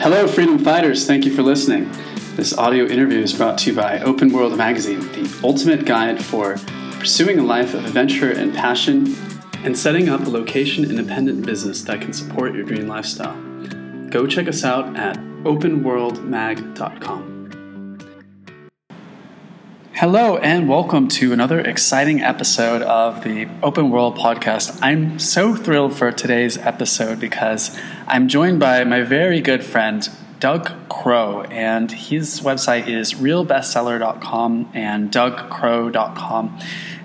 Hello, freedom fighters. Thank you for listening. This audio interview is brought to you by Open World Magazine, the ultimate guide for pursuing a life of adventure and passion and setting up a location independent business that can support your dream lifestyle. Go check us out at openworldmag.com. Hello, and welcome to another exciting episode of the Open World Podcast. I'm so thrilled for today's episode because I'm joined by my very good friend, Doug Crowe, and his website is realbestseller.com and dougcrowe.com.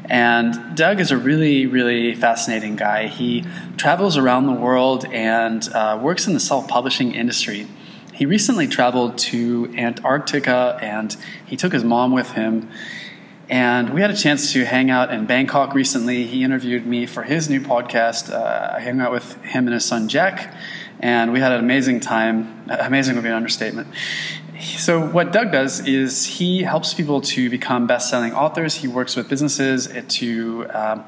And Doug is a really, really fascinating guy. He travels around the world and uh, works in the self publishing industry. He recently traveled to Antarctica and he took his mom with him. And we had a chance to hang out in Bangkok recently. He interviewed me for his new podcast. Uh, I hung out with him and his son Jack, and we had an amazing time. Amazing would be an understatement. So, what Doug does is he helps people to become best selling authors. He works with businesses to um,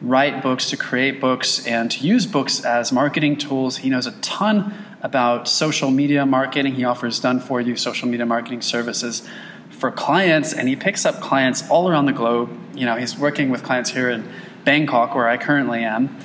write books, to create books, and to use books as marketing tools. He knows a ton about social media marketing. He offers done for you social media marketing services for clients, and he picks up clients all around the globe. You know, he's working with clients here in Bangkok, where I currently am.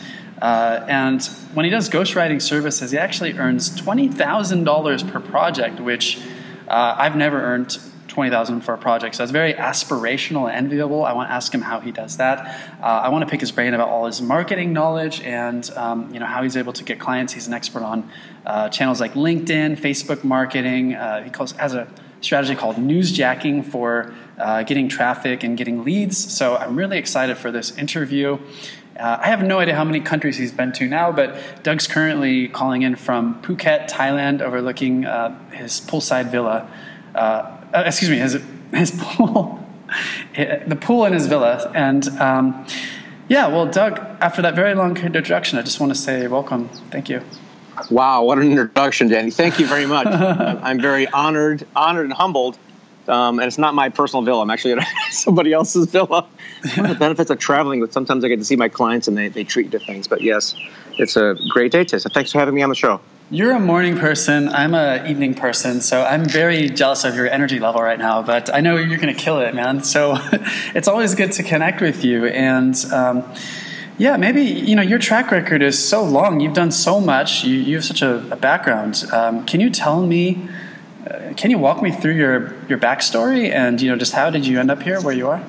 Uh, and when he does ghostwriting services, he actually earns $20,000 per project, which uh, I've never earned 20000 for a project. So it's very aspirational and enviable. I want to ask him how he does that. Uh, I want to pick his brain about all his marketing knowledge and um, you know how he's able to get clients. He's an expert on uh, channels like LinkedIn, Facebook marketing. Uh, he calls, has a strategy called newsjacking for uh, getting traffic and getting leads. So I'm really excited for this interview. Uh, I have no idea how many countries he's been to now, but Doug's currently calling in from Phuket, Thailand, overlooking uh, his poolside villa. Uh, uh excuse me, his his pool, the pool in his villa, and. Um, yeah, well, Doug, after that very long introduction, I just want to say welcome. Thank you. Wow, what an introduction, Danny. Thank you very much. I'm very honored, honored and humbled um, and it's not my personal villa. I'm actually at somebody else's villa. One of the benefits of traveling but sometimes I get to see my clients and they, they treat you to things. But yes, it's a great day. So thanks for having me on the show. You're a morning person. I'm a evening person, so I'm very jealous of your energy level right now. But I know you're going to kill it, man. So it's always good to connect with you. And um, yeah, maybe you know your track record is so long. You've done so much. You, you have such a, a background. Um, can you tell me? can you walk me through your your backstory and you know just how did you end up here where you are?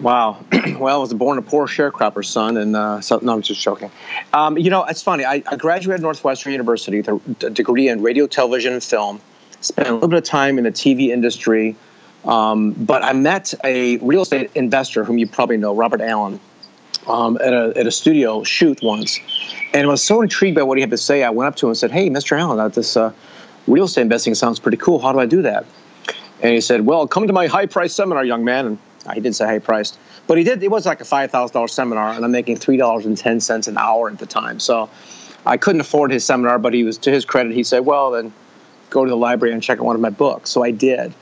Wow. well, I was born a poor sharecropper's son, and uh, so, no, I'm just joking. Um, you know, it's funny. I, I graduated Northwestern University with a degree in radio, television, and film. Spent a little bit of time in the TV industry, um, but I met a real estate investor whom you probably know, Robert Allen, um, at, a, at a studio shoot once, and I was so intrigued by what he had to say. I went up to him and said, "Hey, Mr. Allen, this." Uh, real estate investing sounds pretty cool. How do I do that? And he said, Well, come to my high price seminar, young man. And Uh, he didn't say high priced, but he did. It was like a $5,000 seminar, and I'm making $3.10 an hour at the time. So I couldn't afford his seminar, but he was, to his credit, he said, Well, then go to the library and check out one of my books. So I did.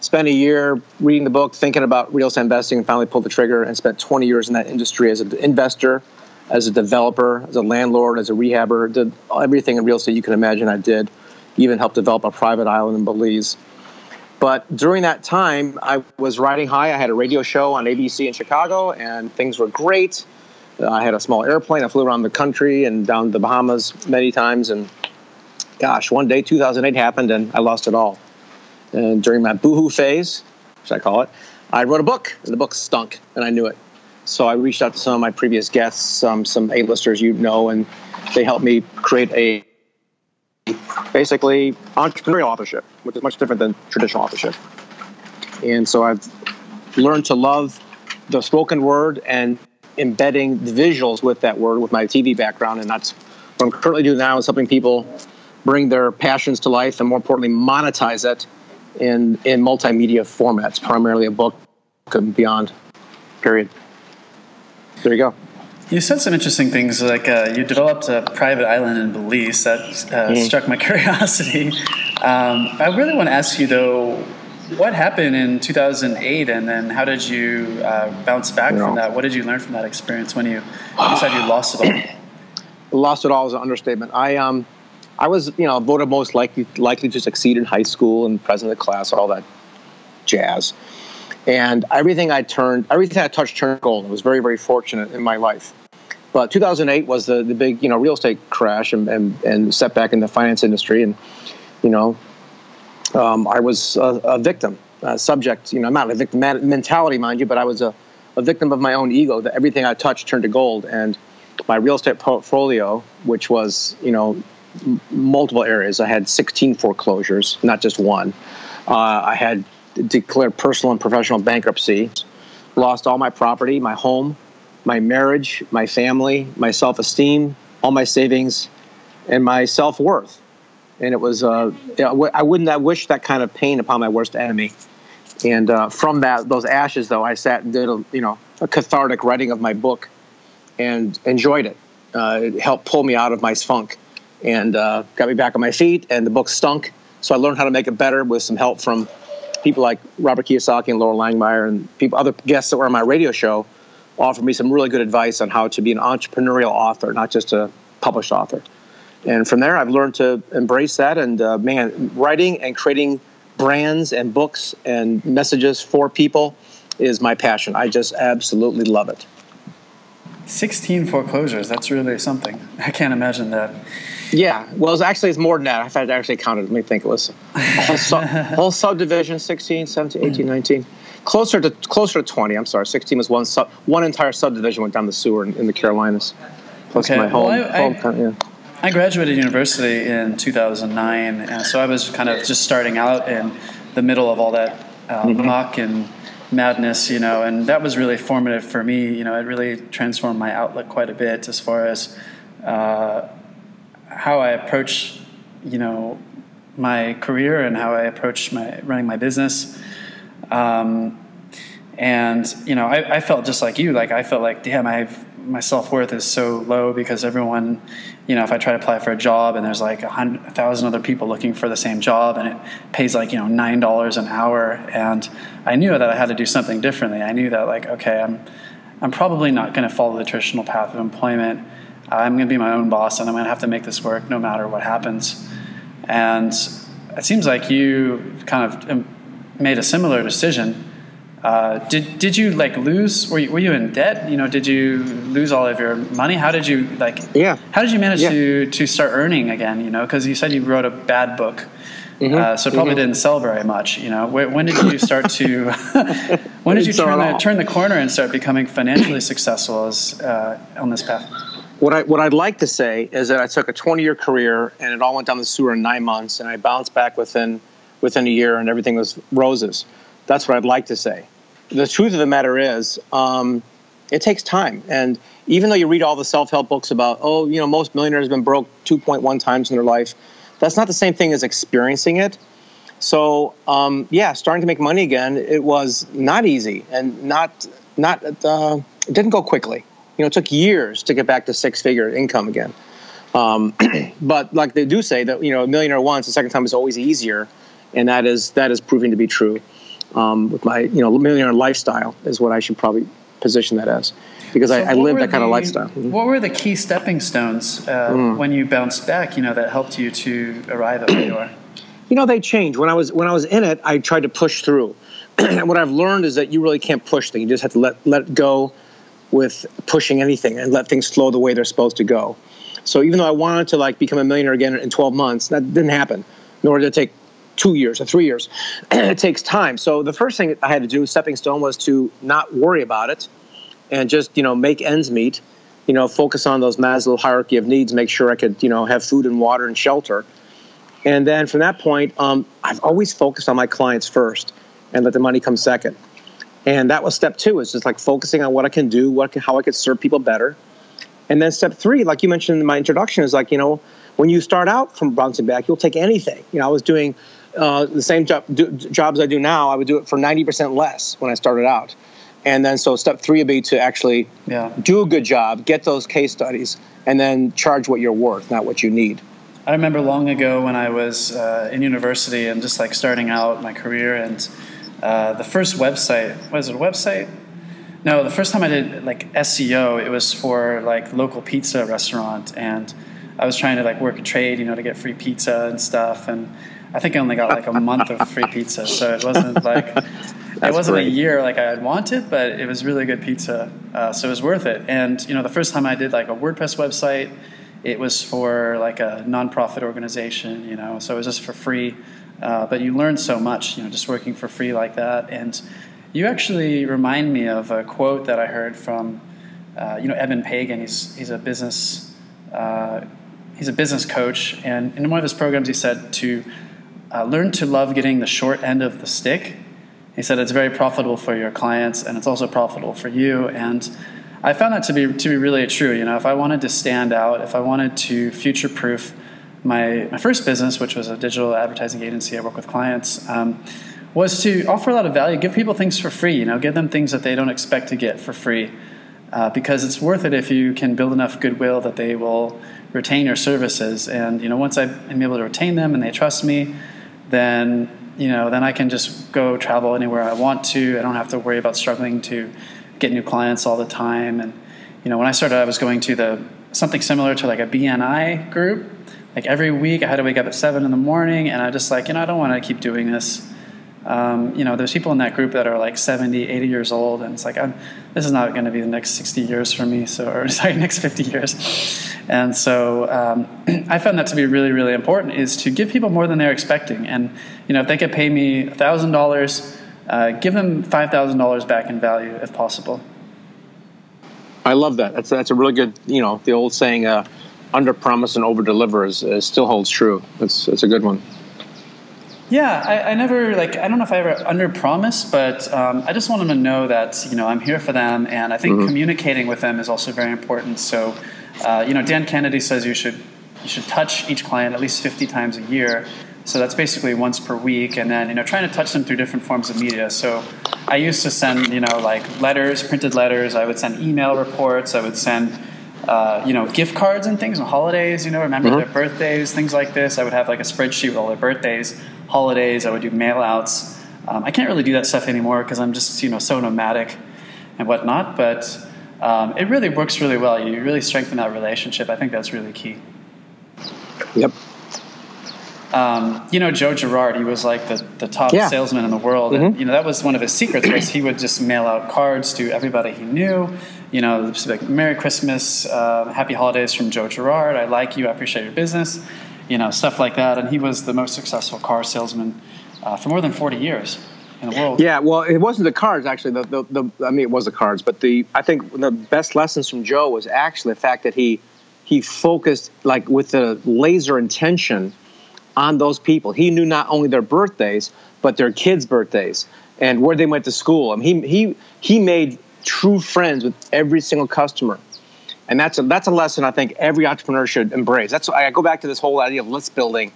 Spent a year reading the book, thinking about real estate investing, and finally pulled the trigger and spent 20 years in that industry as an investor, as a developer, as a landlord, as a rehabber, did everything in real estate you can imagine I did even helped develop a private island in Belize. But during that time, I was riding high. I had a radio show on ABC in Chicago, and things were great. Uh, I had a small airplane. I flew around the country and down the Bahamas many times. And gosh, one day 2008 happened, and I lost it all. And during my boohoo phase, which I call it, I wrote a book, and the book stunk, and I knew it. So I reached out to some of my previous guests, um, some A-listers you know, and they helped me create a basically entrepreneurial authorship, which is much different than traditional authorship. And so I've learned to love the spoken word and embedding the visuals with that word with my TV background. And that's what I'm currently doing now is helping people bring their passions to life and more importantly, monetize it in, in multimedia formats, primarily a book and beyond, period. There you go. You said some interesting things, like uh, you developed a private island in Belize that uh, mm. struck my curiosity. Um, I really want to ask you, though, what happened in 2008, and then how did you uh, bounce back you know, from that? What did you learn from that experience when you, you said you lost it all? lost it all is an understatement. I um, I was, you know, voted most likely likely to succeed in high school and president of the class, all that jazz. And everything I turned, everything I touched turned gold. I was very, very fortunate in my life. But 2008 was the, the big, you know, real estate crash and, and, and setback in the finance industry. And, you know, um, I was a, a victim, a subject, you know, I'm not a victim mentality, mind you, but I was a, a victim of my own ego that everything I touched turned to gold. And my real estate portfolio, which was, you know, m- multiple areas, I had 16 foreclosures, not just one. Uh, I had declared personal and professional bankruptcy, lost all my property, my home, my marriage, my family, my self esteem, all my savings, and my self worth. And it was, uh, I wouldn't have wished that kind of pain upon my worst enemy. And uh, from that, those ashes, though, I sat and did a, you know, a cathartic writing of my book and enjoyed it. Uh, it helped pull me out of my funk and uh, got me back on my feet. And the book stunk. So I learned how to make it better with some help from people like Robert Kiyosaki and Loral Langemeier and people, other guests that were on my radio show offered me some really good advice on how to be an entrepreneurial author, not just a published author. And from there, I've learned to embrace that. And uh, man, writing and creating brands and books and messages for people is my passion. I just absolutely love it. 16 foreclosures, that's really something. I can't imagine that. Yeah, well, it's actually it's more than that. I actually counted. Let me think. It was whole, su- whole subdivision 16, 17, 18, 19. Closer to closer to 20. I'm sorry. 16 was one sub, one entire subdivision went down the sewer in, in the Carolinas. Plus okay. my home. Well, I, home I, yeah. I graduated university in 2009, and so I was kind of just starting out in the middle of all that uh, mm-hmm. muck and madness, you know, and that was really formative for me. You know, it really transformed my outlook quite a bit as far as uh, how I approach, you know, my career and how I approach my running my business. Um, and you know, I, I, felt just like you. Like I felt like, damn, I my self worth is so low because everyone, you know, if I try to apply for a job and there's like a hundred, a thousand other people looking for the same job and it pays like you know nine dollars an hour, and I knew that I had to do something differently. I knew that like, okay, I'm I'm probably not going to follow the traditional path of employment I'm going to be my own boss and I'm going to have to make this work no matter what happens. And it seems like you kind of um, made a similar decision. Uh, did did you like lose? Were you, were you in debt? You know, did you lose all of your money? How did you like? Yeah. How did you manage yeah. to to start earning again? You know, because you said you wrote a bad book, mm-hmm. uh, so it probably mm-hmm. didn't sell very much. You know, when, when did you start to? when did you turn the, turn the corner and start becoming financially successful as uh, on this path? What I what I'd like to say is that I took a 20 year career and it all went down the sewer in nine months, and I bounced back within within a year, and everything was roses. That's what I'd like to say. The truth of the matter is, um, it takes time, and even though you read all the self help books about, oh, you know, most millionaires have been broke 2.1 times in their life, that's not the same thing as experiencing it. So, um, yeah, starting to make money again, it was not easy and not not uh, it didn't go quickly. You know, it took years to get back to six figure income again. Um, but like they do say that you know a millionaire once, the second time is always easier, and that is that is proving to be true. Um, with my you know millionaire lifestyle is what I should probably position that as because so I, I live that the, kind of lifestyle. Mm-hmm. What were the key stepping stones uh, mm. when you bounced back? You know that helped you to arrive at where you are. You know they changed when I was when I was in it. I tried to push through. and what I've learned is that you really can't push things. You just have to let let go with pushing anything and let things flow the way they're supposed to go. So even though I wanted to like become a millionaire again in 12 months, that didn't happen. Nor did it take two years or three years. it takes time. So the first thing I had to do, stepping stone, was to not worry about it and just you know make ends meet. You know, focus on those Maslow hierarchy of needs. Make sure I could you know have food and water and shelter. And then from that point, um, I've always focused on my clients first and let the money come second. And that was step two, is just like focusing on what I can do, what how I could serve people better. And then step three, like you mentioned in my introduction, is like, you know, when you start out from bouncing back, you'll take anything. You know, I was doing uh, the same job, do, jobs I do now, I would do it for 90% less when I started out. And then so step three would be to actually yeah. do a good job, get those case studies, and then charge what you're worth, not what you need. I remember long ago when I was uh, in university and just like starting out my career and uh, the first website was it a website? No, the first time I did like SEO, it was for like local pizza restaurant, and I was trying to like work a trade, you know, to get free pizza and stuff. And I think I only got like a month of free pizza, so it wasn't like it wasn't great. a year like I had wanted, but it was really good pizza, uh, so it was worth it. And you know, the first time I did like a WordPress website, it was for like a nonprofit organization, you know, so it was just for free. Uh, but you learn so much, you know, just working for free like that. And you actually remind me of a quote that I heard from, uh, you know, Eben Pagan. He's he's a business uh, he's a business coach, and in one of his programs, he said to uh, learn to love getting the short end of the stick. He said it's very profitable for your clients and it's also profitable for you. And I found that to be to be really true. You know, if I wanted to stand out, if I wanted to future proof my my first business, which was a digital advertising agency, I work with clients. Um, was to offer a lot of value, give people things for free. You know, give them things that they don't expect to get for free, uh, because it's worth it if you can build enough goodwill that they will retain your services. And you know, once I'm able to retain them and they trust me, then you know then I can just go travel anywhere I want to. I don't have to worry about struggling to get new clients all the time. And you know when I started, I was going to the something similar to like a BNI group. Like every week, I had to wake up at seven in the morning, and I just like you know I don't want to keep doing this. Um, you know, there's people in that group that are like 70, 80 years old, and it's like, I'm, this is not going to be the next 60 years for me, so, or sorry, next 50 years. And so um, I found that to be really, really important is to give people more than they're expecting. And, you know, if they could pay me $1,000, uh, give them $5,000 back in value if possible. I love that. That's, that's a really good, you know, the old saying, uh, under promise and over deliver is, is, still holds true. It's, it's a good one. Yeah, I, I, never like. I don't know if I ever under promise, but um, I just want them to know that you know I'm here for them, and I think mm-hmm. communicating with them is also very important. So, uh, you know, Dan Kennedy says you should you should touch each client at least 50 times a year. So that's basically once per week, and then you know trying to touch them through different forms of media. So I used to send you know like letters, printed letters. I would send email reports. I would send. Uh, you know, gift cards and things on holidays, you know, remember mm-hmm. their birthdays, things like this. I would have like a spreadsheet with all their birthdays holidays. I would do mail outs. Um, I can't really do that stuff anymore because I'm just you know so nomadic and whatnot. But um, it really works really well. You really strengthen that relationship. I think that's really key. Yep. Um, you know Joe Girard, he was like the, the top yeah. salesman in the world, mm-hmm. and you know that was one of his secrets was he would just mail out cards to everybody he knew. You know, like Merry Christmas, uh, Happy Holidays from Joe Girard. I like you. I appreciate your business you know, stuff like that. And he was the most successful car salesman uh, for more than 40 years in the world. Yeah, well, it wasn't the cards actually. The, the, the, I mean, it was the cards, but the I think the best lessons from Joe was actually the fact that he he focused like with the laser intention on those people. He knew not only their birthdays but their kids' birthdays and where they went to school. I mean, he he he made true friends with every single customer and that's a, that's a lesson I think every entrepreneur should embrace. That's I go back to this whole idea of list building,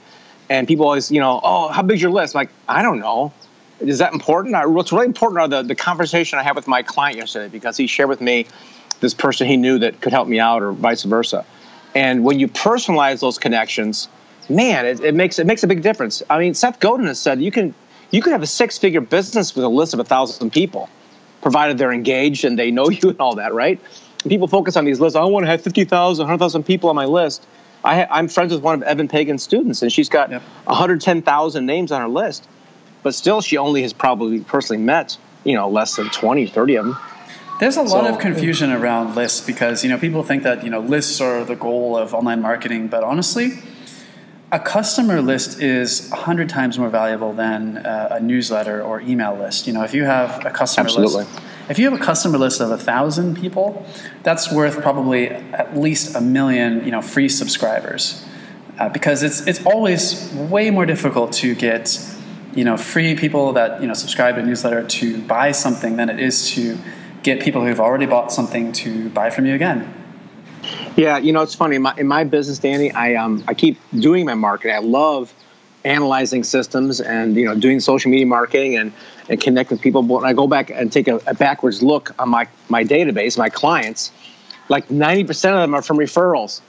and people always, you know, oh, how big's your list? I'm like, I don't know. Is that important? What's really important are the, the conversation I had with my client yesterday because he shared with me this person he knew that could help me out, or vice versa. And when you personalize those connections, man, it, it makes it makes a big difference. I mean, Seth Godin has said you can you can have a six figure business with a list of a thousand people, provided they're engaged and they know you and all that, right? people focus on these lists. I want to have 50,000, 100,000 people on my list. I am friends with one of Eben Pagan's students, and she's got yep. 110,000 names on her list. But still, she only has probably personally met, you know, less than 20, 30 of them. There's a lot so, of confusion around lists because, you know, people think that, you know, lists are the goal of online marketing. But honestly, a customer list is 100 times more valuable than uh, a newsletter or email list. You know, if you have a customer Absolutely. list if you have a customer list of a thousand people, that's worth probably at least a million, you know, free subscribers, uh, because it's it's always way more difficult to get, you know, free people that you know subscribe to a newsletter to buy something than it is to get people who've already bought something to buy from you again. Yeah, you know, it's funny. In my, in my business, Danny, I um I keep doing my marketing. I love analyzing systems and you know doing social media marketing and, and connect with people. But when I go back and take a, a backwards look on my my database, my clients, like ninety percent of them are from referrals.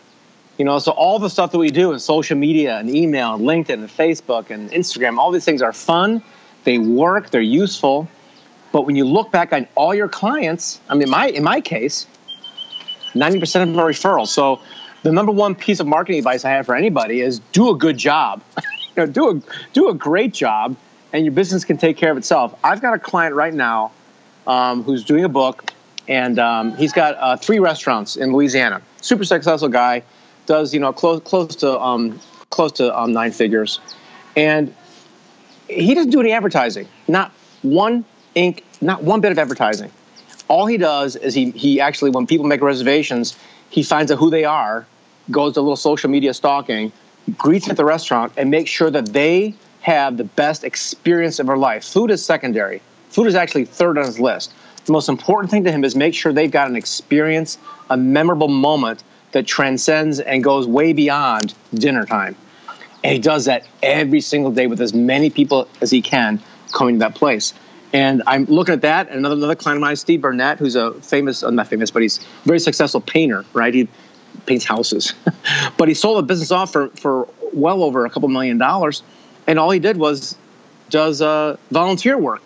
You know, so all the stuff that we do in social media and email and LinkedIn and Facebook and Instagram, all these things are fun. They work. They're useful. But when you look back on all your clients, I mean, my in my case, ninety percent of them are referrals. So the number one piece of marketing advice I have for anybody is do a good job. you know, do a do a great job, and your business can take care of itself. I've got a client right now um, who's doing a book, and um, he's got uh, three restaurants in Louisiana. Super successful guy, does you know close close to um, close to um, nine figures, and he doesn't do any advertising. Not one ink, not one bit of advertising. All he does is he he actually when people make reservations, he finds out who they are, goes to a little social media stalking, greets at the restaurant, and makes sure that they have the best experience of their life. Food is secondary. Food is actually third on his list. The most important thing to him is make sure they've got an experience, a memorable moment that transcends and goes way beyond dinner time. And he does that every single day with as many people as he can coming to that place. And I'm looking at that. And another, another client of mine, Steve Burnett, who's a famous, uh, not famous, but he's very successful painter, right? He paints houses. but he sold a business off for, for well over a couple million dollars. And all he did was does uh, volunteer work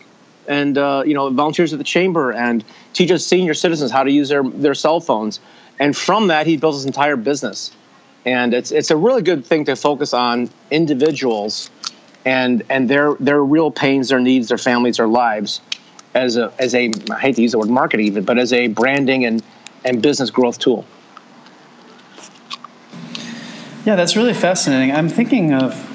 and uh, you know volunteers at the chamber and teaches senior citizens how to use their, their cell phones and from that he built his entire business and it's it's a really good thing to focus on individuals and and their their real pains their needs their families their lives as a as a I hate to use the word marketing even but as a branding and and business growth tool. Yeah that's really fascinating. I'm thinking of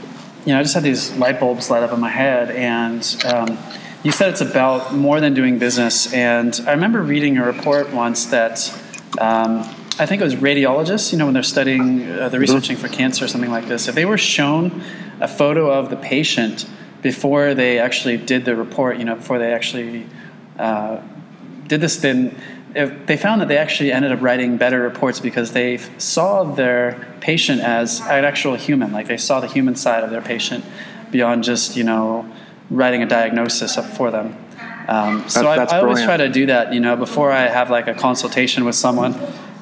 you know i just had these light bulbs light up in my head and um, you said it's about more than doing business. And i remember reading a report once that um, I think it was radiologists, you know, when they're studying, uh, they're mm-hmm. researching for cancer or something like this, if they were shown a photo of the patient before they actually did the report, you know, before they actually uh, did this, then they found that they actually ended up writing better reports because they saw their patient as an actual human, like they saw the human side of their patient beyond just, you know, writing a diagnosis for them. Um, so I, I always try to do that, you know, before I have like a consultation with someone,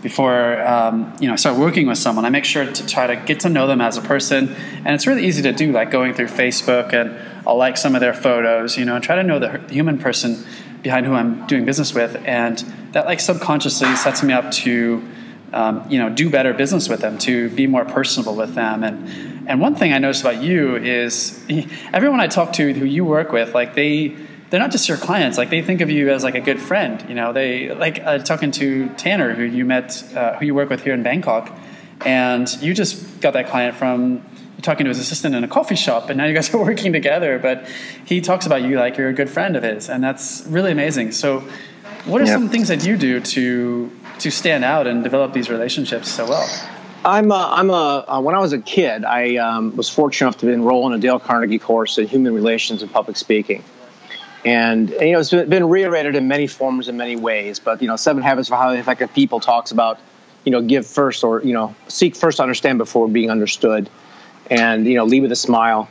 before um, you know I start working with someone. I make sure to try to get to know them as a person, and it's really easy to do, like going through Facebook and I'll like some of their photos, you know, and try to know the human person behind who I'm doing business with, and that like subconsciously sets me up to. Um, you know, do better business with them, to be more personable with them, and and one thing I noticed about you is everyone I talk to who you work with, like they they're not just your clients. Like they think of you as like a good friend. You know, they like uh, talking to Tanner, who you met, uh, who you work with here in Bangkok, and you just got that client from talking to his assistant in a coffee shop, and now you guys are working together. But he talks about you like you're a good friend of his, and that's really amazing. So, what are yep. some things that you do to to stand out and develop these relationships so well? I'm a, I'm a uh, when I was a kid, I um, was fortunate enough to enroll in a Dale Carnegie course in human relations and public speaking. And, you know, it's been reiterated in many forms in many ways. But you know, Seven Habits of Highly Effective People talks about, you know, give first or you know, seek first to understand before being understood, and you know, lead with a smile.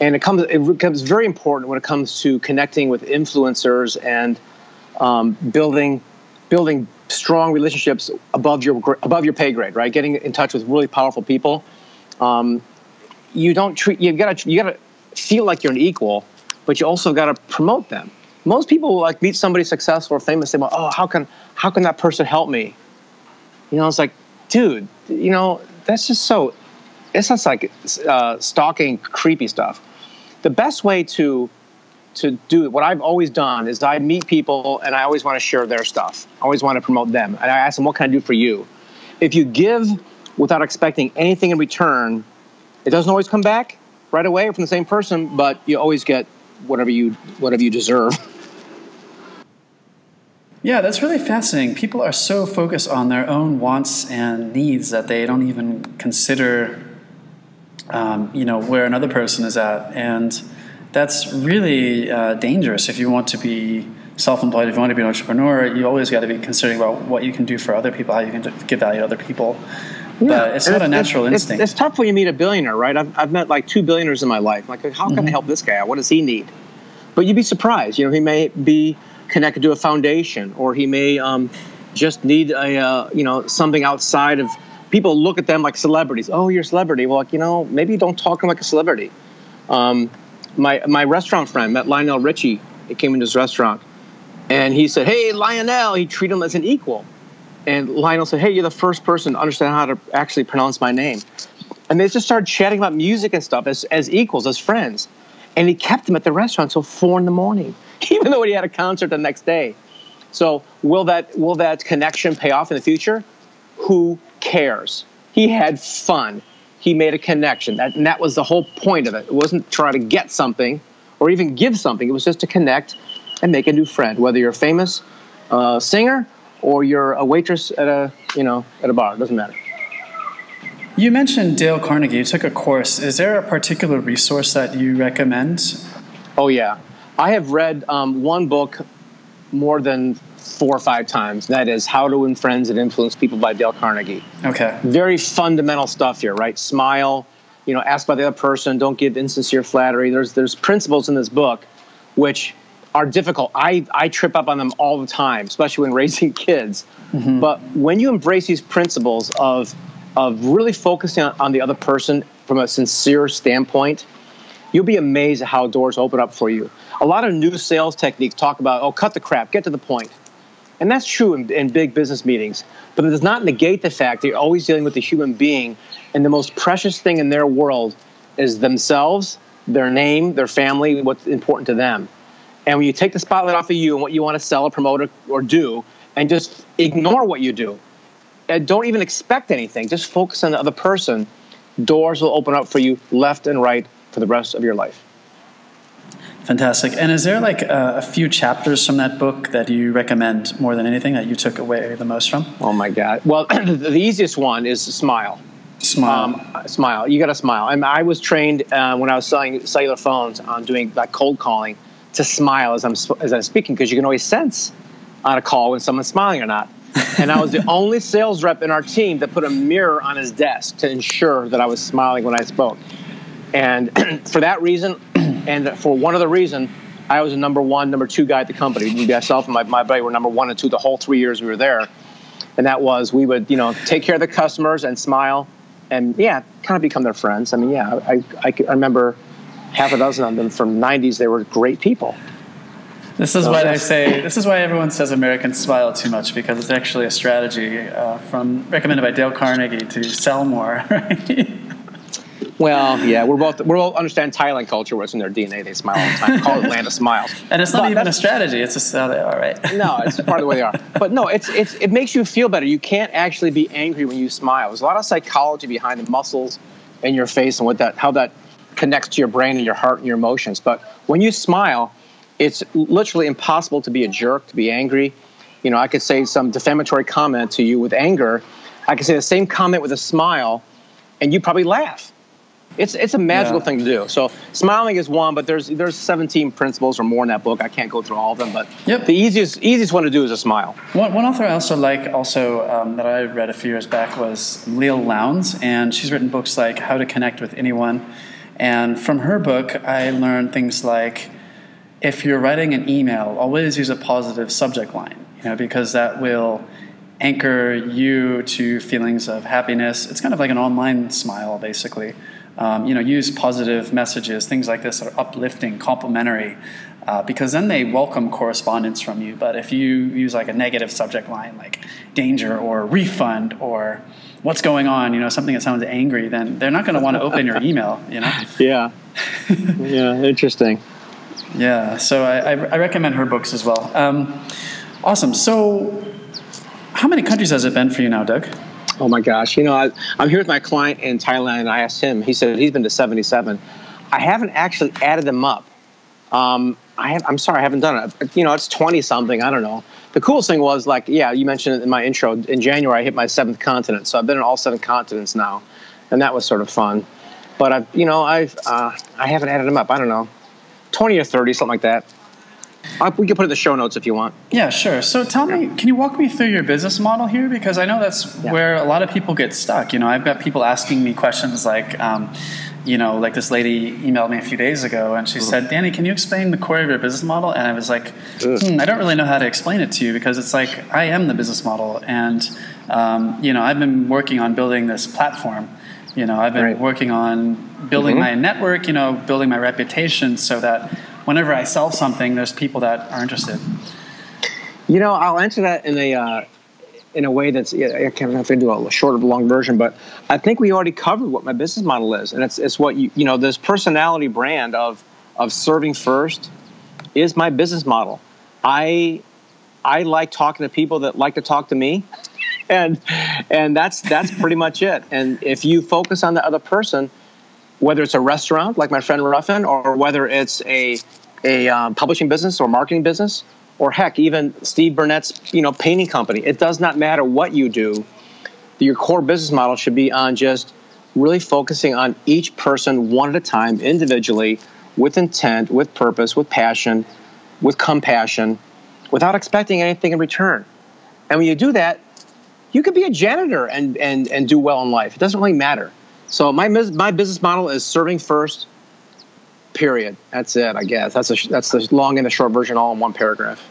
And it comes it becomes very important when it comes to connecting with influencers and um, building building strong relationships above your above your pay grade. Right, getting in touch with really powerful people. Um, you don't treat you gotta you gotta feel like you're an equal but you also got to promote them. Most people will like meet somebody successful or famous, say, "Well, oh, how can how can that person help me?" You know, it's like, dude, you know, that's just so. It's just like uh, stalking, creepy stuff. The best way to to do what I've always done is I meet people and I always want to share their stuff. I always want to promote them, and I ask them, "What can I do for you?" If you give without expecting anything in return, it doesn't always come back right away from the same person, but you always get whatever you whatever you deserve. Yeah, that's really fascinating. People are so focused on their own wants and needs that they don't even consider, um, you know, where another person is at, and that's really uh, dangerous. If you want to be self-employed, if you want to be an entrepreneur, you always got to be considering about what you can do for other people, how you can give value to other people. Yeah. But it's not it's, a natural it's, instinct. It's, it's, tough when you meet a billionaire, right? I've, I've met like two billionaires in my life. Like, how can mm-hmm. I help this guy? What does he need? But you'd be surprised. You know, he may be connected to a foundation, or he may um, just need a uh, you know something outside of. People look at them like celebrities. Oh, you're a celebrity. Well, like, you know, maybe don't talk to him like a celebrity. Um, my my restaurant friend met Lionel Richie. He came into his restaurant, and he said, "Hey, Lionel." He treated him as an equal and Lionel said, "Hey, you're the first person to understand how to actually pronounce my name." And they just started chatting about music and stuff as, as equals, as friends. And he kept them at the restaurant until four in the morning, even though he had a concert the next day. So will that will that connection pay off in the future? Who cares? He had fun. He made a connection. That, and that was the whole point of it. It wasn't trying to get something or even give something. It was just to connect and make a new friend, whether you're a famous uh, singer or you're a waitress at a you know at a bar. It doesn't matter. You mentioned Dale Carnegie. You took a course. Is there a particular resource that you recommend? Oh yeah, I have read um, one book more than four or five times. That is How to Win Friends and Influence People by Dale Carnegie. Okay. Very fundamental stuff here, right? Smile. You know, ask about the other person. Don't give insincere flattery. There's there's principles in this book, which are difficult. I, I trip up on them all the time, especially when raising kids. Mm-hmm. But when you embrace these principles of of really focusing on, on the other person from a sincere standpoint, you'll be amazed at how doors open up for you. A lot of new sales techniques talk about, oh, cut the crap, get to the point. And that's true in, in big business meetings, but it does not negate the fact that you're always dealing with a human being, and the most precious thing in their world is themselves, their name, their family, what's important to them. And when you take the spotlight off of you and what you want to sell or promote or, or do, and just ignore what you do, and don't even expect anything. Just focus on the other person. Doors will open up for you left and right for the rest of your life. Fantastic. And is there like a, a, few chapters from that book that you recommend more than anything that you took away the most from? Oh my God. Well, the easiest one is smile. Smile. Um, smile. You got to smile. I, mean, I was trained uh, when I was selling cellular phones on doing like cold calling to smile as I'm as I'm speaking because you can always sense on a call when someone's smiling or not and I was the only sales rep in our team that put a mirror on his desk to ensure that I was smiling when I spoke. And for that reason, and for one other reason, I was a number one, number two guy at the company. Myself and my, my buddy were number one and two the whole three years we were there. And that was we would, you know, take care of the customers and smile and, yeah, kind of become their friends. I mean, yeah, I, I, I remember half a dozen of them from 90s. They were great people. This is why they say. This is why everyone says Americans smile too much because it's actually a strategy uh, from recommended by Dale Carnegie to sell more. Right? Well, yeah, we're both we all understand Thailand culture, where it's in their DNA. They smile all the time. Call it land of smiles. And it's not but even a strategy. It's just how they are, right? no, it's part of the way they are. But no, it's it's it makes you feel better. You can't actually be angry when you smile. There's a lot of psychology behind the muscles in your face and what that how that connects to your brain and your heart and your emotions. But when you smile it's literally impossible to be a jerk, to be angry. You know, I could say some defamatory comment to you with anger. I could say the same comment with a smile, and you probably laugh. It's it's a magical yeah. thing to do. So smiling is one, but there's there's 17 principles or more in that book. I can't go through all of them, but yep. the easiest easiest one to do is a smile. One, one author I also like also um, that I read a few years back was Leil Lowndes, and she's written books like How to Connect with Anyone. And from her book, I learned things like if you're writing an email, always use a positive subject line, you know, because that will anchor you to feelings of happiness. It's kind of like an online smile, basically. Um, you know, use positive messages, things like this that are uplifting, complimentary, uh, because then they welcome correspondence from you. But if you use like a negative subject line, like danger or refund or what's going on, you know, something that sounds angry, then they're not going to want to open your email, you know? Yeah. yeah, interesting. Yeah, so I, I, recommend her books as well. Um, awesome. So, how many countries has it been for you now, Doug? Oh my gosh! You know, I, am here with my client in Thailand, and I asked him. He said he's been to 77. I haven't actually added them up. Um, I have, I'm sorry, I haven't done it. You know, it's 20 something. I don't know. The coolest thing was like, yeah, you mentioned it in my intro. In January, I hit my seventh continent, so I've been in all seven continents now, and that was sort of fun. But I've, you know, I've uh, I haven't added them up. I don't know. 20 or 30, something like that. We can put it in the show notes if you want. Yeah, sure. So tell me, can you walk me through your business model here? Because I know that's yeah. where a lot of people get stuck. You know, I've got people asking me questions like, um, you know, like this lady emailed me a few days ago and she mm-hmm. said, Danny, can you explain the core of your business model? And I was like, hmm, I don't really know how to explain it to you because it's like, I am the business model. And, um, you know, I've been working on building this platform you know, I've been right. working on building mm-hmm. my network, you know, building my reputation so that whenever I sell something, there's people that are interested. You know, I'll answer that in a uh, in a way that's I can't if I do a short or long version, but I think we already covered what my business model is, and it's it's what you you know this personality brand of of serving first is my business model. I I like talking to people that like to talk to me, and and that's that's pretty much it. And if you focus on the other person, whether it's a restaurant like my friend Ruffin, or whether it's a a um, publishing business or marketing business, or heck, even Steve Burnett's you know painting company. It does not matter what you do. Your core business model should be on just really focusing on each person one at a time, individually, with intent, with purpose, with passion, with compassion, without expecting anything in return. And when you do that, you could be a janitor and and and do well in life. It doesn't really matter. So my my business model is serving first, Period. That's it. I guess that's a, that's the long and the short version, all in one paragraph.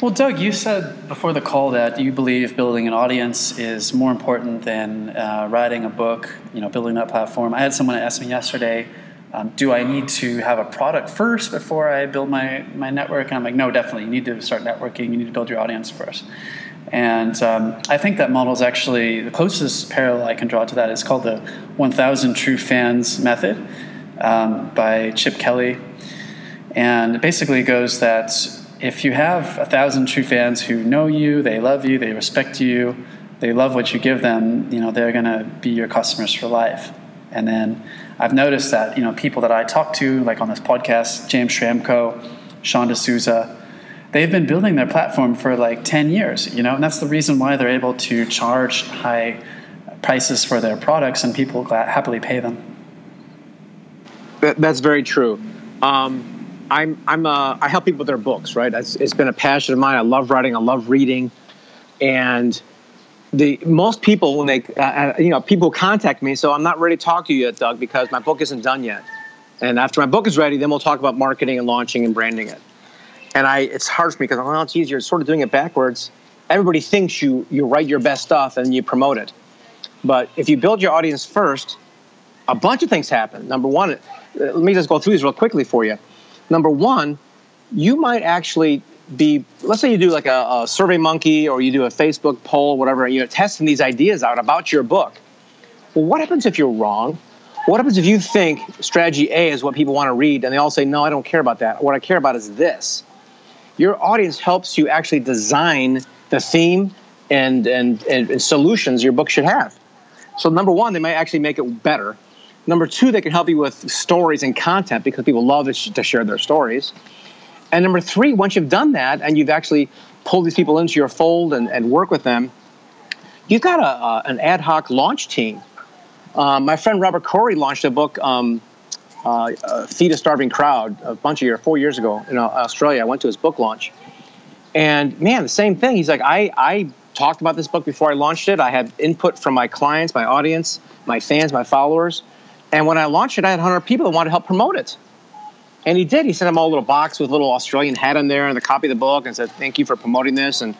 Well, Doug, you said before the call that you believe building an audience is more important than uh, writing a book. You know, building that platform. I had someone ask me yesterday, um, "Do I need to have a product first before I build my my network?" And I'm like, "No, definitely. You need to start networking. You need to build your audience first. And um, I think that model is actually the closest parallel I can draw to that is called the 1,000 True Fans method um, by Chip Kelly. And it basically goes that if you have thousand true fans who know you, they love you, they respect you, they love what you give them, you know, they're going to be your customers for life. And then I've noticed that, you know, people that I talk to, like on this podcast, James Schramko, Sean D'Souza, they've been building their platform for like 10 years, you know, and that's the reason why they're able to charge high prices for their products and people happily pay them. That's very true. Um, I'm I'm uh, I help people with their books, right? It's, it's been a passion of mine. I love writing. I love reading, and the most people when they uh, uh, you know people contact me. So I'm not ready to talk to you yet, Doug, because my book isn't done yet. And after my book is ready, then we'll talk about marketing and launching and branding it. And I it's hard for me because well, it's easier. It's sort of doing it backwards. Everybody thinks you you write your best stuff and you promote it, but if you build your audience first, a bunch of things happen. Number one uh, let me just go through these real quickly for you. Number one, you might actually be let's say you do like a, a survey monkey or you do a facebook poll whatever you know testing these ideas out about your book well what happens if you're wrong what happens if you think strategy a is what people want to read and they all say no i don't care about that what i care about is this your audience helps you actually design the theme and, and, and solutions your book should have so number one they might actually make it better Number two, they can help you with stories and content because people love to share their stories. And number three, once you've done that and you've actually pulled these people into your fold and, and work with them, you've got a, an ad hoc launch team. Um, my friend Robert Coorey launched a book, um, uh, uh, Feed a Starving Crowd, a bunch of years, four years ago in Australia. I went to his book launch. And man, the same thing. He's like, I, I talked about this book before I launched it. I had input from my clients, my audience, my fans, my followers. And when I launched it, I had 100 people that wanted to help promote it. And he did. He sent them all a little box with a little Australian hat in there and the copy of the book and said, "Thank you for promoting this." And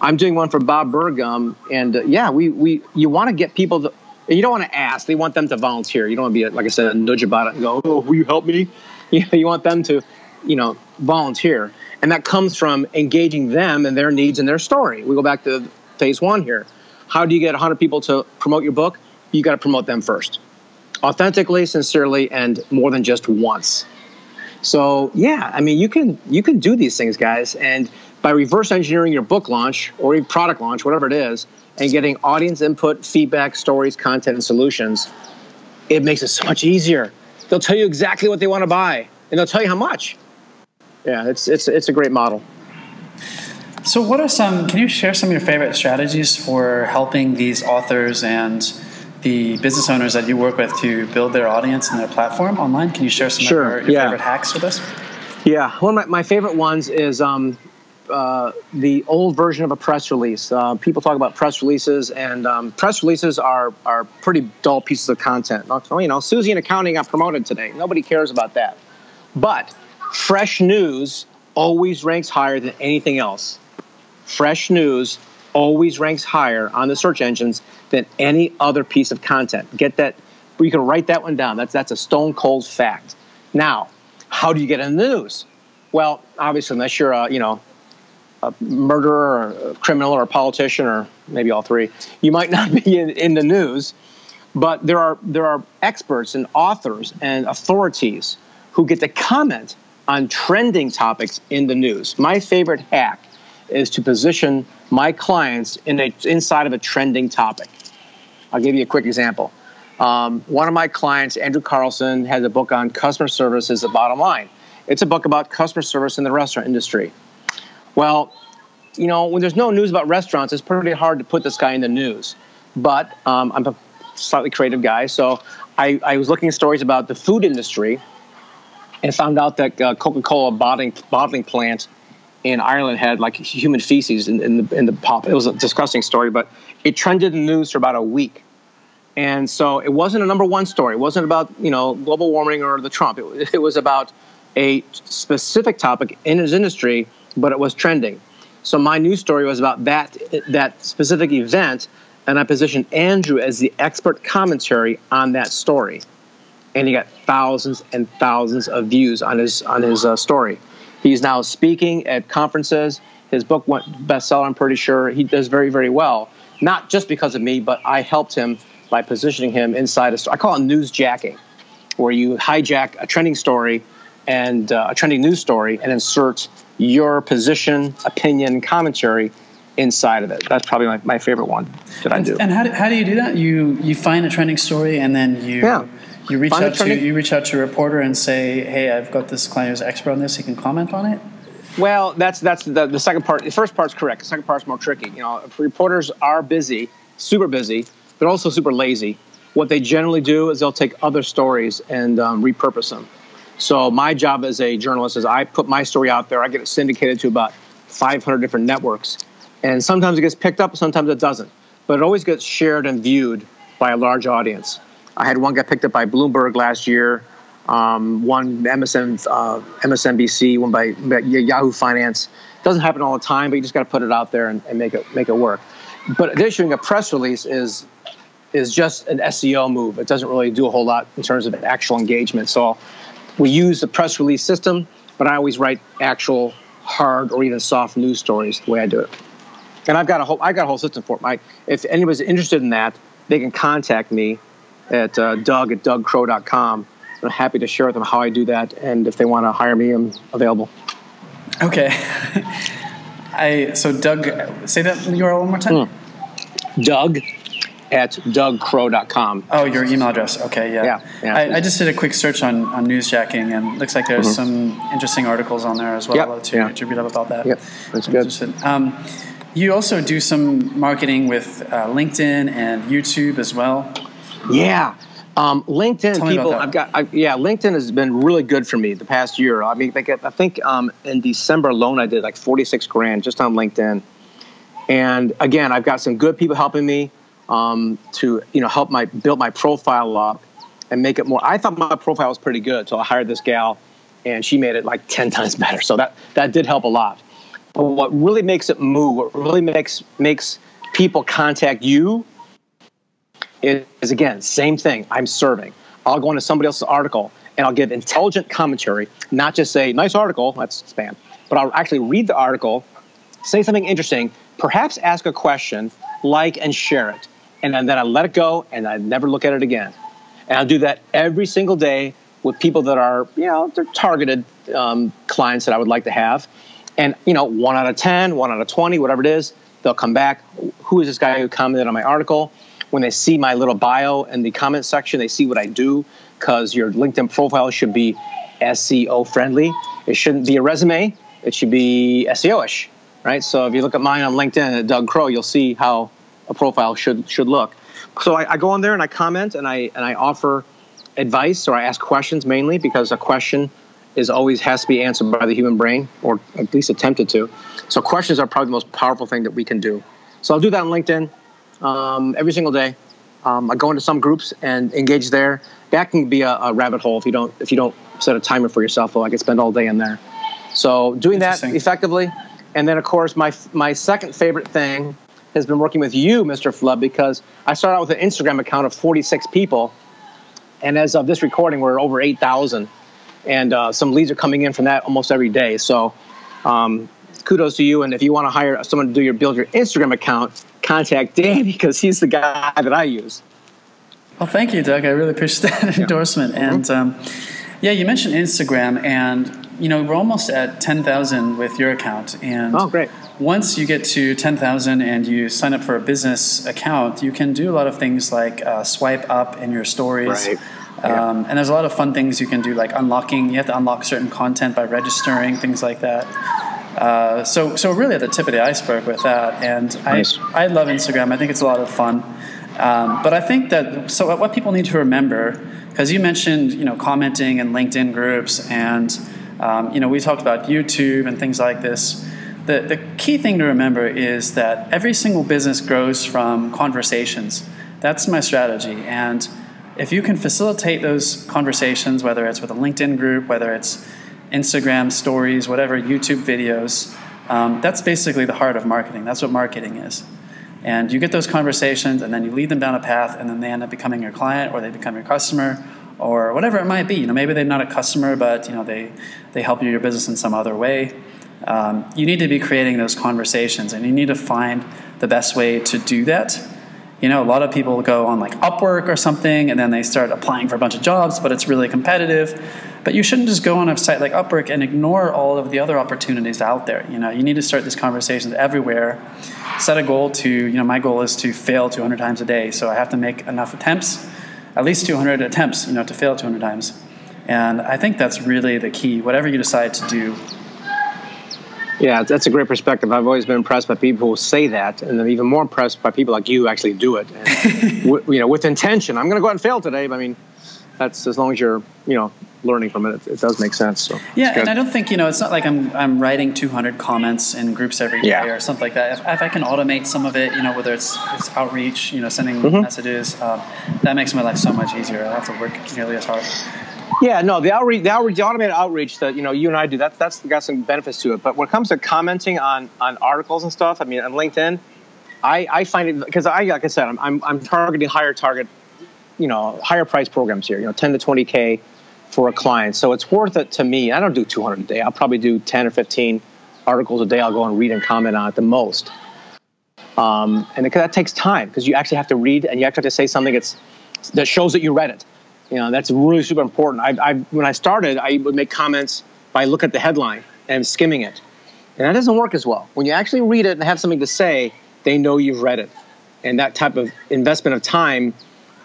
I'm doing one for Bob Burg. Um, and uh, yeah, we we you want to get people to. You don't want to ask. They want them to volunteer. You don't want to be like I said, a nudge about it and go, "Oh, will you help me?" You, you want them to, you know, volunteer, and that comes from engaging them and their needs and their story. We go back to phase one here. How do you get 100 people to promote your book? You got to promote them first authentically, sincerely, and more than just once. So yeah, I mean you can you can do these things, guys, and by reverse engineering your book launch or your product launch, whatever it is, and getting audience input, feedback, stories, content, and solutions, it makes it so much easier. They'll tell you exactly what they want to buy, and they'll tell you how much. Yeah, it's it's it's a great model. So, what are some? Can you share some of your favorite strategies for helping these authors and the business owners that you work with to build their audience and their platform online? Can you share some sure, of your, your yeah. favorite hacks with us? Yeah, one of my, my favorite ones is um, uh, the old version of a press release. Uh, people talk about press releases, and um, press releases are are pretty dull pieces of content. You know, Susie in accounting got promoted today. Nobody cares about that. But fresh news always ranks higher than anything else. Fresh news always ranks higher on the search engines than any other piece of content. Get that? You can write that one down. That's that's a stone cold fact. Now, how do you get in the news? Well, obviously, unless you're a you know a murderer or a criminal or a politician or maybe all three, you might not be in, in the news. But there are there are experts and authors and authorities who get to comment on trending topics in the news. My favorite hack is to position my clients in a, inside of a trending topic. I'll give you a quick example. Um, one of my clients, Andrew Carlson, has a book on customer service is the bottom line. It's a book about customer service in the restaurant industry. Well, you know, when there's no news about restaurants, it's pretty hard to put this guy in the news. But um, I'm a slightly creative guy, so I, I, was looking at stories about the food industry and found out that uh, Coca-Cola bottling, bottling plant in Ireland had like human feces in, in, the, in the pop. It was a disgusting story, but it trended in the news for about a week. And so it wasn't a number one story. It wasn't about you know global warming or the Trump. It, it was about a specific topic in his industry, but it was trending. So my news story was about that that specific event, and I positioned Andrew as the expert commentary on that story, and he got thousands and thousands of views on his on his uh, story. He's now speaking at conferences. His book went bestseller. I'm pretty sure he does very very well. Not just because of me, but I helped him by positioning him inside a story. I call it news jacking, where you hijack a trending story and uh, a trending news story and insert your position, opinion, commentary inside of it. That's probably my, my favorite one that I do. And how do, how do you do that? You you find a trending story and then you yeah. you reach find out to you reach out to a reporter and say, "Hey, I've got this client who's expert on this. He can comment on it." Well, that's that's the, the second part. The first part's correct. The second part's more tricky. You know, reporters are busy, super busy. They're also super lazy. What they generally do is they'll take other stories and um, repurpose them. So my job as a journalist is I put my story out there. I get it syndicated to about 500 different networks, and sometimes it gets picked up, sometimes it doesn't. But it always gets shared and viewed by a large audience. I had one get picked up by Bloomberg last year, um, one MSN, uh, MSNBC, one by, Yahoo Finance. It doesn't happen all the time, but you just got to put it out there and, and, make it make it work. But issuing a press release is is just an SEO move. It doesn't really do a whole lot in terms of actual engagement. So we use the press release system, but I always write actual hard or even soft news stories the way I do it. And I've got a whole I got a whole system for it. My if anybody's interested in that, they can contact me at uh, Doug at DougCrowe.com. I'm happy to share with them how I do that, and if they want to hire me, I'm available. Okay. I so Doug, say that URL one more time. Mm. Doug at dougcrowe.com. Oh, your email address. Okay, yeah. Yeah. yeah. I, I, just did a quick search on, on newsjacking, and looks like there's mm-hmm. some interesting articles on there as well yep. to, yeah. to read up about that. Yep, that's good. Um, you also do some marketing with uh, LinkedIn and YouTube as well. Yeah. Um, LinkedIn Tell people, I've got, I, yeah, LinkedIn has been really good for me the past year. I mean, like, I think um, in December alone, I did like 46 grand just on LinkedIn. And again, I've got some good people helping me um, to you know help my build my profile up and make it more. I thought my profile was pretty good, so I hired this gal, and she made it like ten times better. So that that did help a lot. But what really makes it move, what really makes makes people contact you, is, is again same thing. I'm serving. I'll go into somebody else's article and I'll give intelligent commentary, not just say nice article. That's spam, but I'll actually read the article, say something interesting, perhaps ask a question, like and share it and then I let it go and I never look at it again. And I'll do that every single day with people that are, you know, they're targeted um, clients that I would like to have. And, you know, one out of 10, one out of 20, whatever it is, they'll come back. Who is this guy who commented on my article? When they see my little bio in the comment section, they see what I do because your LinkedIn profile should be SEO friendly. It shouldn't be a resume, it should be SEO ish, right? So if you look at mine on LinkedIn at Doug Crowe, you'll see how a profile should should look. So I, I, go on there and I comment and I and I offer advice or I ask questions mainly because a question is always has to be answered by the human brain or at least attempted to. So questions are probably the most powerful thing that we can do. So I'll do that on LinkedIn um, every single day. Um, I go into some groups and engage there. That can be a, a, rabbit hole if you don't if you don't set a timer for yourself. Though I could spend all day in there. So doing that effectively, and then of course my my second favorite thing has been working with you, Mr. Flood, because I started out with an Instagram account of 46 people, and as of this recording, we're over 8,000, and uh, some leads are coming in from that almost every day. So, um, kudos to you. And if you want to hire someone to do your build your Instagram account, contact Danny because he's the guy that I use. Well, thank you, Doug. I really appreciate that yeah. endorsement. Mm-hmm. And um, yeah, you mentioned Instagram, and you know we're almost at ten thousand with your account. And oh, great! Once you get to ten thousand and you sign up for a business account, you can do a lot of things like uh, swipe up in your stories. Right. Um, and there's a lot of fun things you can do, like unlocking. You have to unlock certain content by registering, things like that. Uh, so, so really at the tip of the iceberg with that. And nice. I, I love Instagram. I think it's a lot of fun. Um, but I think that so what people need to remember, because you mentioned you know commenting in LinkedIn groups, and um, you know we talked about YouTube and things like this. The, the key thing to remember is that every single business grows from conversations. That's my strategy, and if you can facilitate those conversations, whether it's with a LinkedIn group, whether it's Instagram stories, whatever, YouTube videos, um, that's basically the heart of marketing. That's what marketing is. And you get those conversations, and then you lead them down a path, and then they end up becoming your client, or they become your customer, or whatever it might be. You know, maybe they're not a customer, but you know they they help you your business in some other way. Um, you need to be creating those conversations, and you need to find the best way to do that you know, a lot of people go on like Upwork or something and then they start applying for a bunch of jobs, but it's really competitive. But you shouldn't just go on a site like Upwork and ignore all of the other opportunities out there. You know, you need to start these conversations everywhere. Set a goal to, you know, my goal is to fail 200 times a day. So I have to make enough attempts, at least 200 attempts, you know, to fail 200 times. And I think that's really the key. Whatever you decide to do, yeah, that's a great perspective. I've always been impressed by people who say that, and I'm even more impressed by people like you who actually do it. And, you know, with intention. I'm going to go out and fail today. But I mean, that's as long as you're, you know, learning from it. It, it does make sense. So yeah, and I don't think you know, it's not like I'm I'm writing 200 comments in groups every day yeah. or something like that. If, if, I can automate some of it, you know, whether it's it's outreach, you know, sending mm-hmm. messages, uh, that makes my life so much easier. I don't have to work nearly as hard. Yeah, no, the outreach, the outreach, the automated outreach that you know you and I do, that that's got some benefits to it. But when it comes to commenting on on articles and stuff, I mean, on LinkedIn, I, I find it because I like I said, I'm, I'm I'm targeting higher target, you know, higher price programs here. You know, 10 to 20 k for a client, so it's worth it to me. I don't do 200 a day. I'll probably do 10 or 15 articles a day. I'll go and read and comment on at the most. Um, and that takes time because you actually have to read and you actually have to say something that's that shows that you read it. You know, that's really super important. I, I, when I started, I would make comments by look at the headline and skimming it. And that doesn't work as well. When you actually read it and have something to say, they know you've read it. And that type of investment of time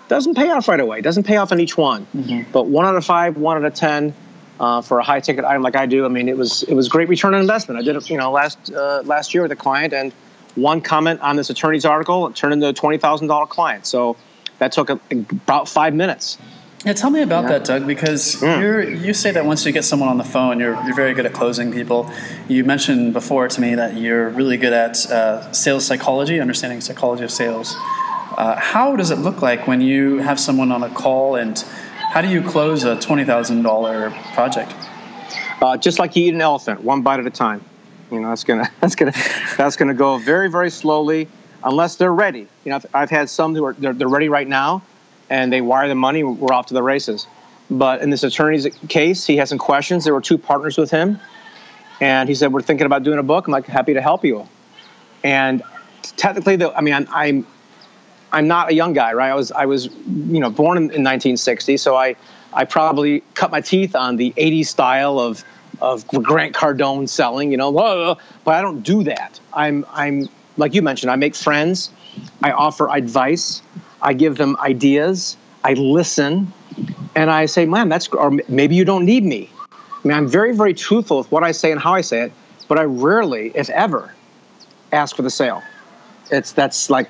doesn't pay off right away. It doesn't pay off on each one. Mm-hmm. But one out of five, one out of ten, uh, for a high ticket item like I do, I mean, it was it was great return on investment. I did it, you know, last uh, last year with a client, and one comment on this attorney's article turned into a twenty thousand dollar client. So that took a, about five minutes. Yeah, tell me about yeah. that, Doug, because you you say that once you get someone on the phone, you're, you're very good at closing people. You mentioned before to me that you're really good at uh, sales psychology, understanding psychology of sales. Uh, how does it look like when you have someone on a call, and how do you close a $20,000 project? Uh, just like you eat an elephant, one bite at a time. You know, that's gonna that's gonna that's gonna go very very slowly unless they're ready. You know, I've, I've had some who are they're, they're ready right now and they wire the money, we're off to the races. But in this attorney's case, he had some questions. There were two partners with him, and he said, "We're thinking about doing a book." I'm like, "Happy to help you." And technically, though, I mean, I'm, I'm I'm not a young guy, right? I was I was you know born in, in 1960, so I I probably cut my teeth on the 80s style of of Grant Cardone selling, you know, but I don't do that. I'm I'm like you mentioned, I make friends, I offer advice, I give them ideas, I listen, and I say, man, that's, or maybe you don't need me. I mean, I'm very, very truthful with what I say and how I say it, but I rarely, if ever, ask for the sale. It's, that's like,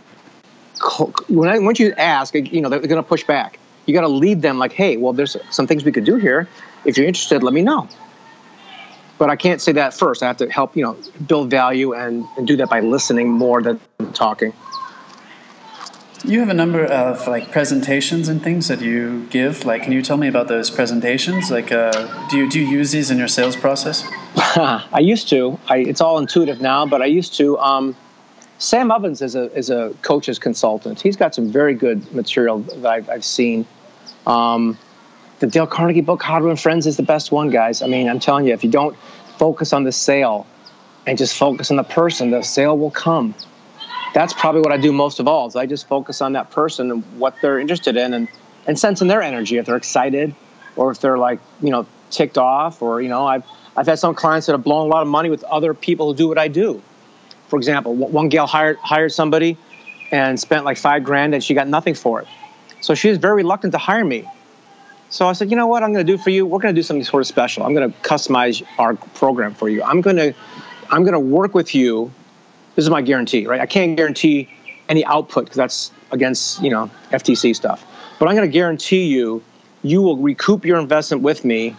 when I, once you ask, you know, they're going to push back. You got to lead them like, hey, well, there's some things we could do here. If you're interested, let me know. But I can't say that first. I have to help, you know, build value and, and do that by listening more than talking. You have a number of like presentations and things that you give. Like, can you tell me about those presentations? Like, uh, do you do you use these in your sales process? I used to. I, it's all intuitive now, but I used to. Um, Sam Ovens is a is a coach's consultant. He's got some very good material that I've, I've seen. Um, the Dale Carnegie book, How to Win Friends, is the best one, guys. I mean, I'm telling you, if you don't focus on the sale, and just focus on the person, the sale will come. That's probably what I do most of all. Is I just focus on that person and what they're interested in, and and sensing their energy if they're excited, or if they're like you know ticked off, or you know I've I've had some clients that have blown a lot of money with other people who do what I do. For example, one gal hired hired somebody and spent like five grand, and she got nothing for it. So she was very reluctant to hire me. So I said, you know what I'm going to do for you? We're going to do something sort of special. I'm going to customize our program for you. I'm going to I'm going to work with you. This is my guarantee, right? I can't guarantee any output because that's against you know FTC stuff. But I'm going to guarantee you, you will recoup your investment with me,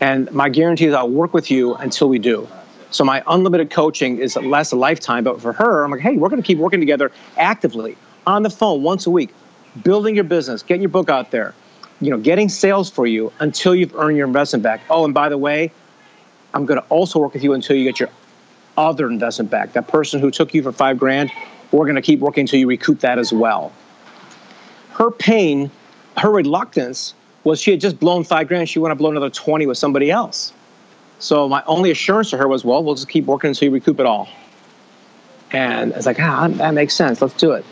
and my guarantee is I'll work with you until we do. So my unlimited coaching is less a lifetime, but for her, I'm like, hey, we're going to keep working together actively on the phone once a week, building your business, getting your book out there, you know, getting sales for you until you've earned your investment back. Oh, and by the way, I'm going to also work with you until you get your other investment back. That person who took you for five grand, we're going to keep working until you recoup that as well. Her pain, her reluctance was she had just blown five grand. She wanted to blow another 20 with somebody else. So my only assurance to her was, well, we'll just keep working until you recoup it all. And it's like, ah, that makes sense. Let's do it.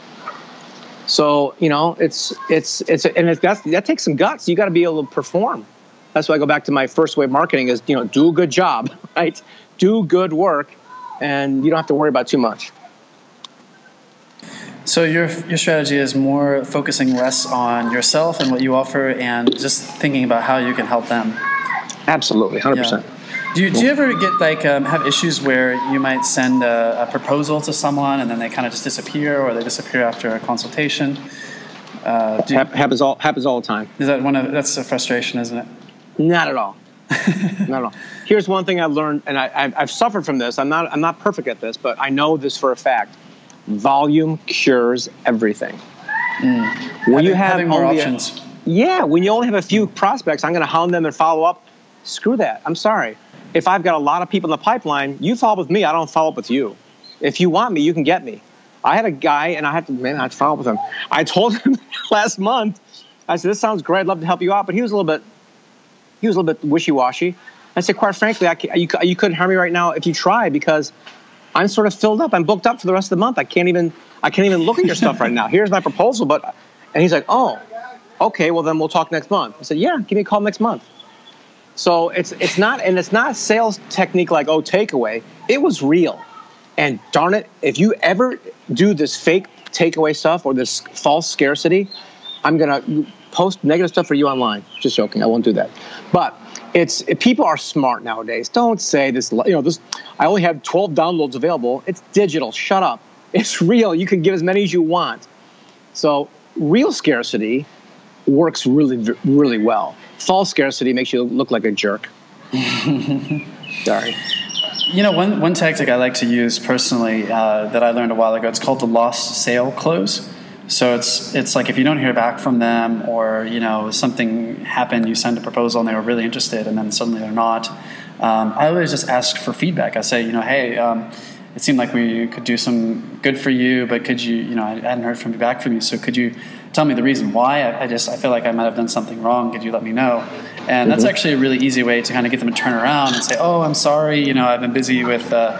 So you know, it's it's it's and it, that's, that takes some guts. You got to be able to perform. That's why I go back to my first way marketing is you know do a good job, right? Do good work, and you don't have to worry about too much. So your your strategy is more focusing less on yourself and what you offer, and just thinking about how you can help them. Absolutely, hundred yeah. percent. Do you, do you ever get like um, have issues where you might send a, a, proposal to someone and then they kind of just disappear, or they disappear after a consultation? Uh, you, happens all happens all the time. Is that one of that's a frustration, isn't it? Not at all. Not at all. Here's one thing I've learned, and I, have suffered from this. I'm not I'm not perfect at this, but I know this for a fact. Volume cures everything. Mm. When having, you have more options. A, yeah, when you only have a few prospects, I'm going to hound them and follow up. Screw that. I'm sorry. If I've got a lot of people in the pipeline, you follow up with me. I don't follow up with you. If you want me, you can get me. I had a guy, and I had to man, I had to follow up with him. I told him last month. I said, "This sounds great. I'd love to help you out," but he was a little bit he was a little bit wishy-washy. I said, quite frankly, I, you, you couldn't hire me right now if you try because I'm sort of filled up. I'm booked up for the rest of the month. I can't even I can't even look at your stuff right now. Here's my proposal, but and he's like, oh, okay, well then we'll talk next month. I said, yeah, give me a call next month. So it's it's not and it's not sales technique like oh takeaway. It was real, and darn it, if you ever do this fake takeaway stuff or this false scarcity, I'm gonna post negative stuff for you online. Just joking, I won't do that. But it's people are smart nowadays. Don't say this. You know, this. I only have 12 downloads available. It's digital. Shut up. It's real. You can give as many as you want. So real scarcity works really, really well. False scarcity makes you look like a jerk. Sorry. You know, one, one tactic I like to use personally uh, that I learned a while ago, it's called the lost sale close. So it's it's like if you don't hear back from them, or you know something happened, you send a proposal and they were really interested, and then suddenly they're not. Um, I always just ask for feedback. I say, you know, hey, um, it seemed like we could do some good for you, but could you, you know, I hadn't heard from you back from you, so could you tell me the reason why? I, I just I feel like I might have done something wrong. Could you let me know? And that's mm-hmm. actually a really easy way to kind of get them to turn around and say, oh, I'm sorry, you know, I've been busy with. Uh,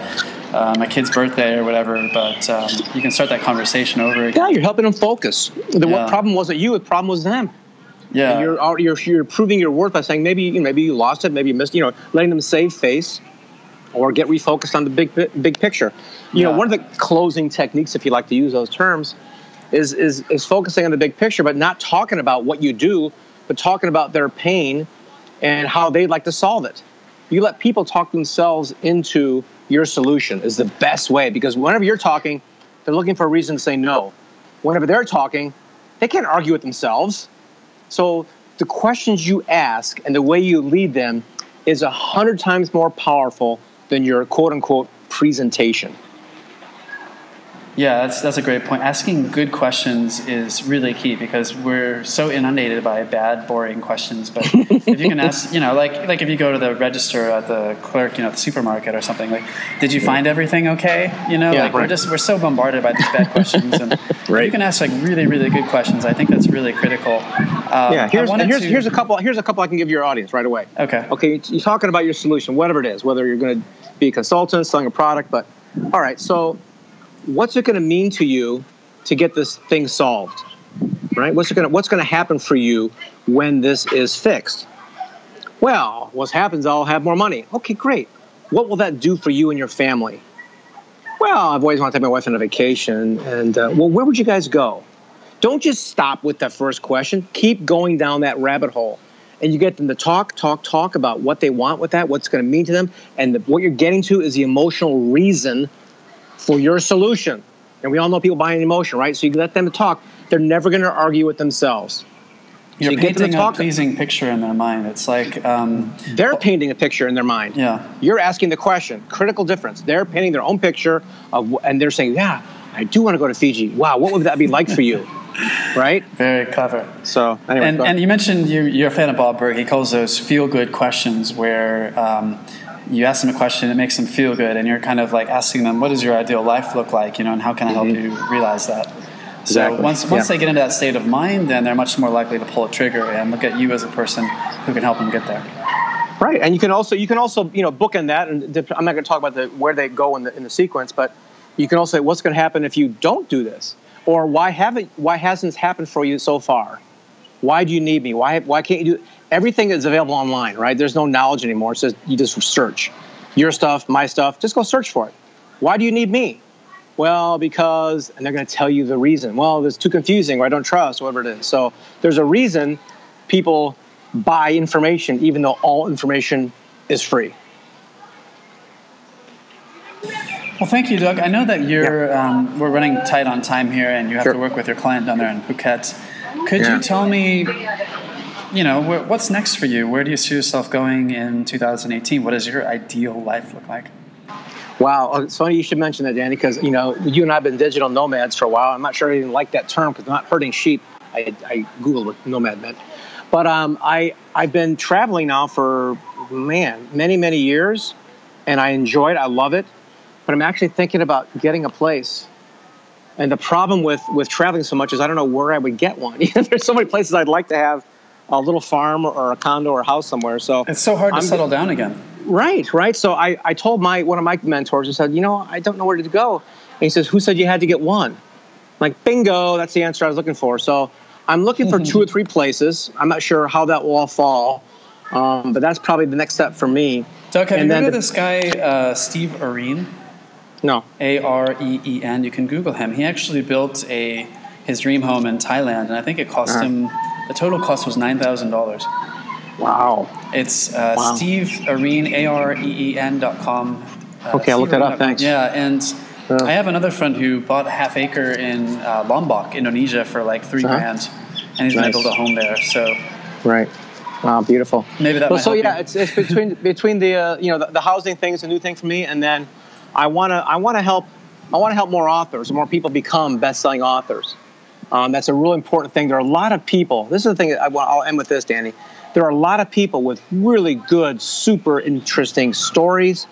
uh, my kid's birthday or whatever, but um, you can start that conversation over again. Yeah, you're helping them focus. The yeah. problem wasn't you; the problem was them. Yeah, and you're, you're you're proving your worth by saying maybe you know, maybe you lost it, maybe you missed. You know, letting them save face or get refocused on the big big picture. You yeah. know, one of the closing techniques, if you like to use those terms, is is is focusing on the big picture, but not talking about what you do, but talking about their pain and how they'd like to solve it. You let people talk themselves into your solution is the best way because whenever you're talking, they're looking for a reason to say no. Whenever they're talking, they can't argue with themselves. So the questions you ask and the way you lead them is a hundred times more powerful than your quote unquote presentation. Yeah, that's that's a great point. Asking good questions is really key because we're so inundated by bad, boring questions. But if you can ask, you know, like like if you go to the register at the clerk, you know, at the supermarket or something, like, did you find everything okay? You know, yeah, like right. we're just we're so bombarded by these bad questions, and right. you can ask like really really good questions. I think that's really critical. Um, yeah, here's, here's, to... here's a couple. Here's a couple I can give your audience right away. Okay. Okay, you're talking about your solution, whatever it is, whether you're going to be a consultant, selling a product, but all right. So, what's it going to mean to you to get this thing solved? Right? What's going to What's going to happen for you when this is fixed? Well, what happens? I'll have more money. Okay, great. What will that do for you and your family? Well, I've always wanted to take my wife on a vacation, and uh, well, where would you guys go? Don't just stop with that first question. Keep going down that rabbit hole. And you get them to talk, talk, talk about what they want with that, what's going to mean to them. And the, what you're getting to is the emotional reason for your solution. And we all know people buy an emotion, right? So you let them talk. They're never going to argue with themselves. You're you painting a pleasing picture in their mind. It's like um, they're painting a picture in their mind. Yeah. You're asking the question. Critical difference. They're painting their own picture of, and they're saying, "Yeah, I do want to go to Fiji. Wow, what would that be like for you?" right? Very clever. So, anyway, and, and you mentioned you, you're a fan of Bob Burg. He calls those feel good questions where um, you ask them a question, it makes them feel good, and you're kind of like asking them, what does your ideal life look like? You know, and how can I help mm-hmm. you realize that? Exactly. So once once yeah. they get into that state of mind, then they're much more likely to pull a trigger and look at you as a person who can help them get there. Right, and you can also you can also you know bookend that, and I'm not going to talk about the where they go in the in the sequence, but you can also say what's going to happen if you don't do this or why haven't why hasn't this happened for you so far? Why do you need me? Why why can't you do everything is available online, right? There's no knowledge anymore. Says you just search. Your stuff, my stuff, just go search for it. Why do you need me? Well, because and they're going to tell you the reason. Well, it's too confusing or I don't trust, whatever it is. So there's a reason people buy information even though all information is free. Well, thank you, Doug. I know that you're yeah. um, we're running tight on time here, and you have sure. to work with your client down there in Phuket. Could yeah. you tell me, you know, what's next for you? Where do you see yourself going in 2018? What does your ideal life look like? Wow, oh, it's funny you should mention that, Danny, because you know you and I have been digital nomads for a while. I'm not sure I even like that term because I'm not herding sheep. I, I googled what nomad meant, but um, I I've been traveling now for man many many years, and I enjoy it. I love it but I'm actually thinking about getting a place. And the problem with with traveling so much is I don't know where I would get one. There's so many places I'd like to have a little farm or a condo or a house somewhere. So it's so hard to I'm, settle down again. Right, right. So I, I told my one of my mentors, and said, you know, I don't know where to go. And he says, Who said you had to get one? I'm like, bingo, that's the answer I was looking for. So I'm looking for two or three places. I'm not sure how that will all fall. Um, but that's probably the next step for me. Doug, have and you heard of this guy, uh, Steve Areen? No. A R E E N. You can Google him. He actually built a his dream home in Thailand, and I think it cost uh-huh. him the total cost was nine thousand dollars. Wow. It's uh, wow. Steve Areen A R E E N dot com. Uh, okay, I'll look that up. Thanks. Yeah, and uh, I have another friend who bought a half acre in uh, Lombok, Indonesia, for like 3 uh-huh. grand, and he's nice. going to build a home there. So. Right. Wow, beautiful. Maybe that. Well, so yeah, you. it's, it's between between the uh, you know the, the housing thing is a new thing for me, and then I want to I want to help I want to help more authors, more people become best-selling authors. Um, that's a really important thing. There are a lot of people. This is the thing. I, I'll end with this, Danny. There are a lot of people with really good, super interesting stories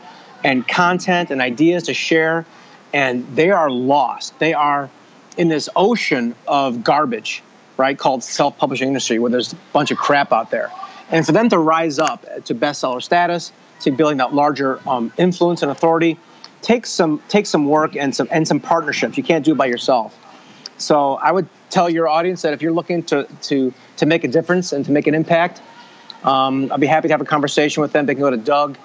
and content and ideas to share, and they are lost. They are in this ocean of garbage, right? Called self-publishing industry, where there's a bunch of crap out there. And for them to rise up to bestseller status, to building that larger um, influence and authority, takes some takes some work and some and some partnerships. You can't do it by yourself. So I would tell your audience that if you're looking to to to make a difference and to make an impact, um, I'd be happy to have a conversation with them. They can go to Doug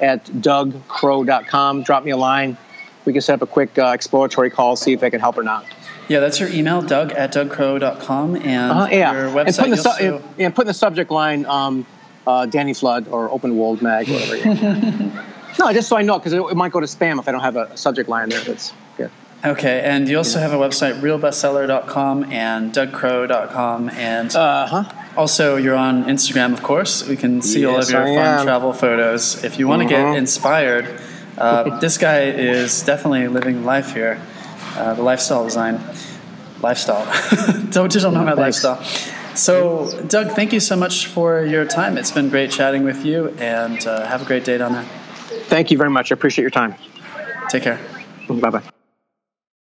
at dougcrowe.com. Drop me a line. We can set up a quick uh, exploratory call, see if they can help or not. Yeah, that's your email, Doug at dougcrowe.com, and uh, yeah. your website. And put in the, su- also... and put in the subject line um, uh, Danny Flood or Open World Mag, whatever. No, just so I know, because it, it, might go to spam if I don't have a subject line there that's good. Okay, and you also have a website, realbestseller.com and dougcrowe.com, and uh-huh. also you're on Instagram, of course. We can see yes, all of your I fun am. travel photos. If you want to uh-huh. get inspired, uh, this guy is definitely living life here, uh, the lifestyle design. Lifestyle. Digital nomad lifestyle. So, Doug, thank you so much for your time. It's been great chatting with you, and uh, have a great day down there. Thank you very much. I appreciate your time. Take care. Bye bye.